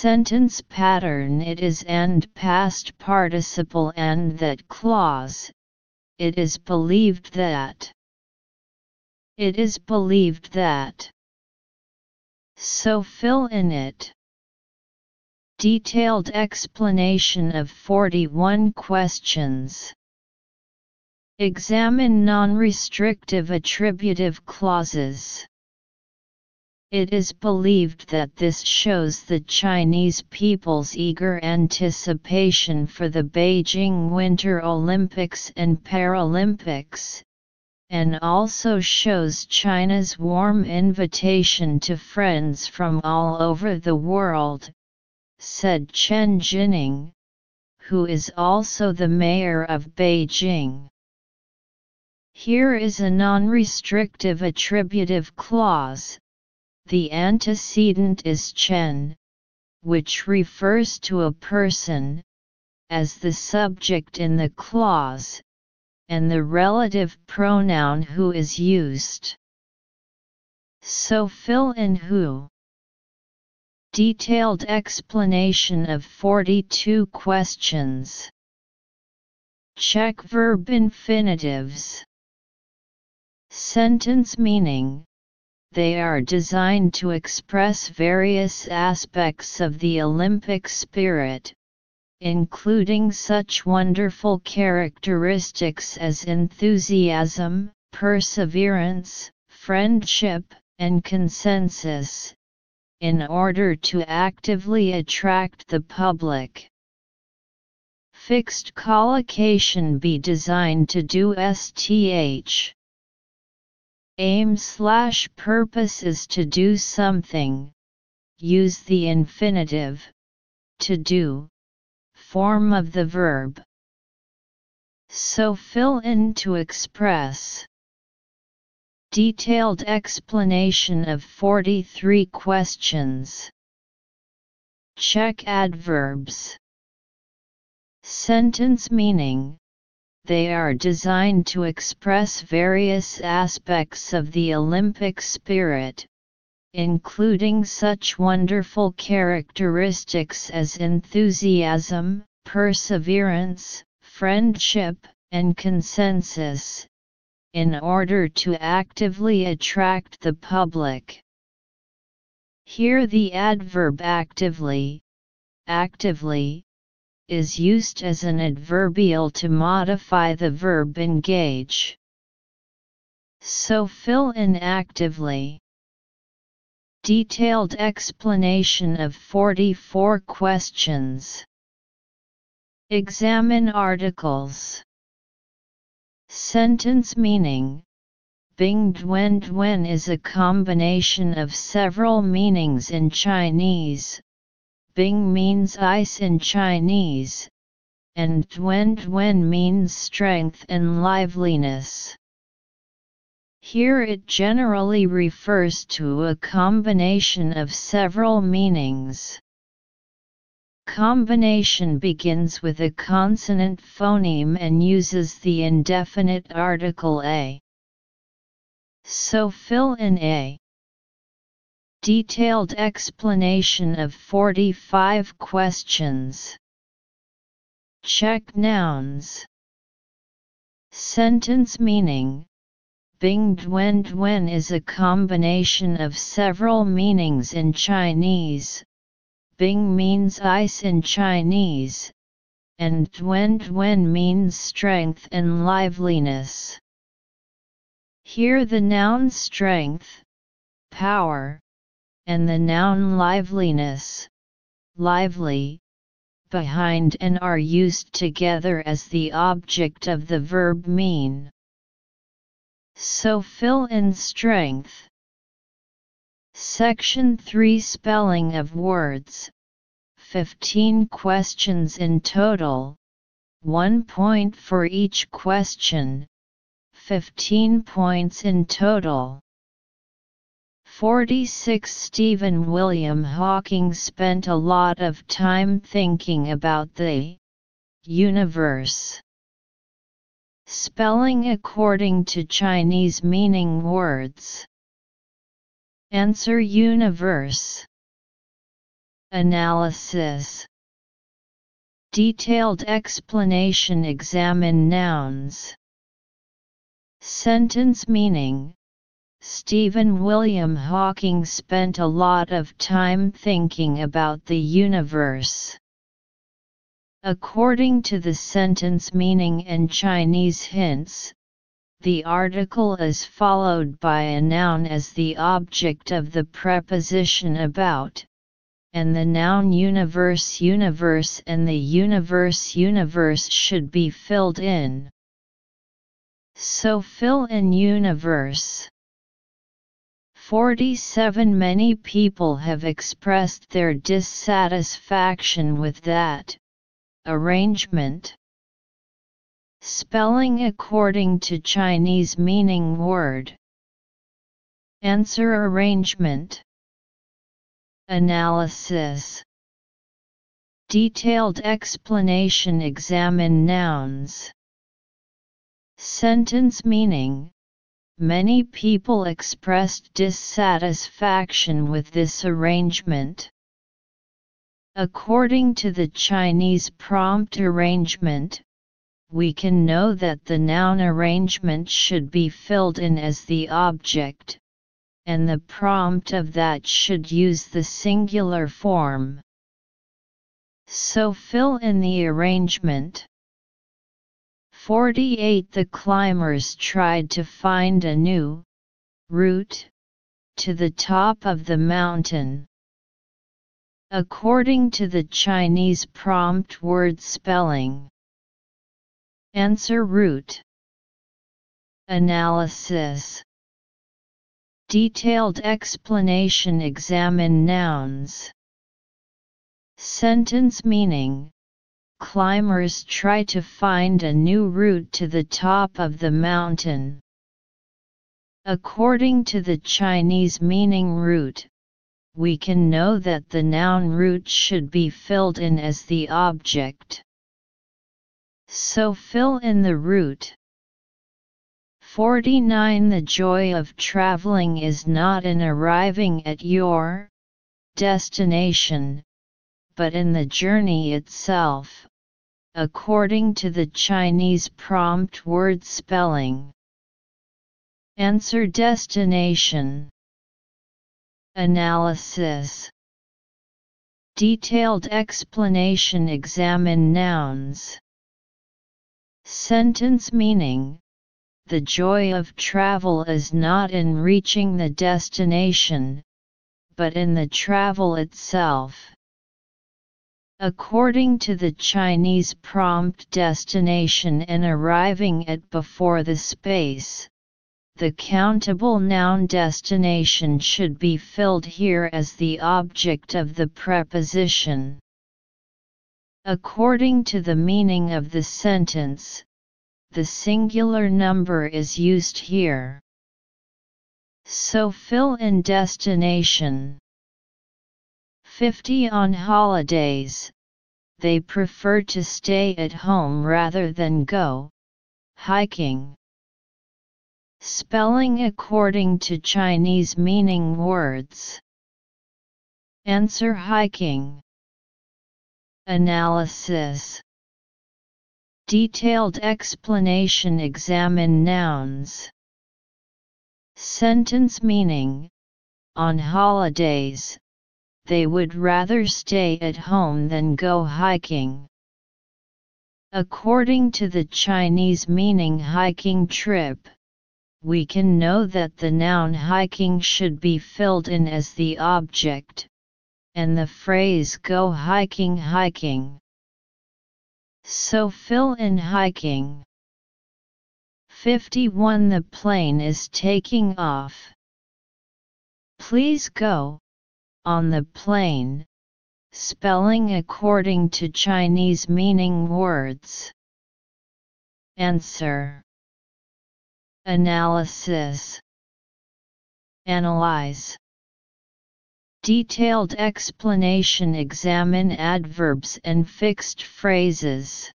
Sentence pattern It is and past participle and that clause. It is believed that. It is believed that. So fill in it. Detailed explanation of 41 questions. Examine non-restrictive attributive clauses. It is believed that this shows the Chinese people's eager anticipation for the Beijing Winter Olympics and Paralympics, and also shows China's warm invitation to friends from all over the world, said Chen Jining, who is also the mayor of Beijing. Here is a non-restrictive attributive clause. The antecedent is Chen, which refers to a person, as the subject in the clause, and the relative pronoun who is used. So fill in who. Detailed explanation of 42 questions. Check verb infinitives. Sentence meaning They are designed to express various aspects of the Olympic spirit, including such wonderful characteristics as enthusiasm, perseverance, friendship, and consensus, in order to actively attract the public. Fixed collocation be designed to do STH. Aim slash purpose is to do something. Use the infinitive, to do, form of the verb. So fill in to express. Detailed explanation of 43 questions. Check adverbs. Sentence meaning They are designed to express various aspects of the Olympic spirit, including such wonderful characteristics as enthusiasm, perseverance, friendship, and consensus, in order to actively attract the public. Here the adverb actively, actively, is used as an adverbial to modify the verb engage. So fill in actively. Detailed explanation of 44 questions. Examine articles. Sentence meaning Bing Dwen Dwen is a combination of several meanings in Chinese. Bing means ice in Chinese, and Dwen Dwen means strength and liveliness. Here it generally refers to a combination of several meanings. Combination begins with a consonant phoneme and uses the indefinite article a. So fill in a. Detailed explanation of 45 questions. Check nouns. Sentence meaning Bing Dwen Dwen is a combination of several meanings in Chinese. Bing means ice in Chinese, and Dwen Dwen means strength and liveliness. Here the noun strength, power, and the noun liveliness, lively, behind and are used together as the object of the verb mean. So fill in strength. Section 3 Spelling of words 15 questions in total, 1 point for each question, 15 points in total. 46 Stephen William Hawking spent a lot of time thinking about the universe. Spelling according to Chinese meaning words. Answer Universe Analysis Detailed explanation Examine nouns Sentence meaning Stephen William Hawking spent a lot of time thinking about the universe. According to the sentence meaning and Chinese hints, the article is followed by a noun as the object of the preposition about, and the noun universe universe and the universe universe should be filled in. So fill in universe. 47 Many people have expressed their dissatisfaction with that arrangement. Spelling according to Chinese meaning word. Answer arrangement. Analysis. Detailed explanation Examine nouns. Sentence meaning Many people expressed dissatisfaction with this arrangement. According to the Chinese prompt arrangement, we can know that the noun arrangement should be filled in as the object, and the prompt of that should use the singular form. So fill in the arrangement. 48 The climbers tried to find a new route to the top of the mountain. According to the Chinese prompt word spelling, Answer route Analysis Detailed explanation Examine nouns Sentence meaning Climbers try to find a new route to the top of the mountain. According to the Chinese meaning route, we can know that the noun route should be filled in as the object. So fill in the route. 49 The joy of traveling is not in arriving at your destination, but in the journey itself, according to the Chinese prompt word spelling. Answer destination. Analysis Detailed explanation Examine nouns Sentence meaning The joy of travel is not in reaching the destination, but in the travel itself. According to the Chinese prompt destination and arriving at before the space, the countable noun destination should be filled here as the object of the preposition. According to the meaning of the sentence, the singular number is used here. So fill in destination. 50 On holidays, they prefer to stay at home rather than go hiking. Spelling according to Chinese meaning words. Answer hiking. Analysis Detailed explanation Examine nouns Sentence meaning On holidays, they would rather stay at home than go hiking. According to the Chinese meaning hiking trip, we can know that the noun hiking should be filled in as the object, and the phrase go hiking hiking. So fill in hiking. 51 The plane is taking off. Please go, on the plane, spelling according to Chinese meaning words. Answer Analysis Analyze Detailed explanation Examine adverbs and fixed phrases.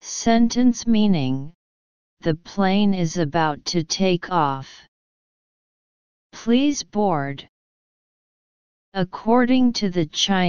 Sentence meaning The plane is about to take off. Please board. According to the Chinese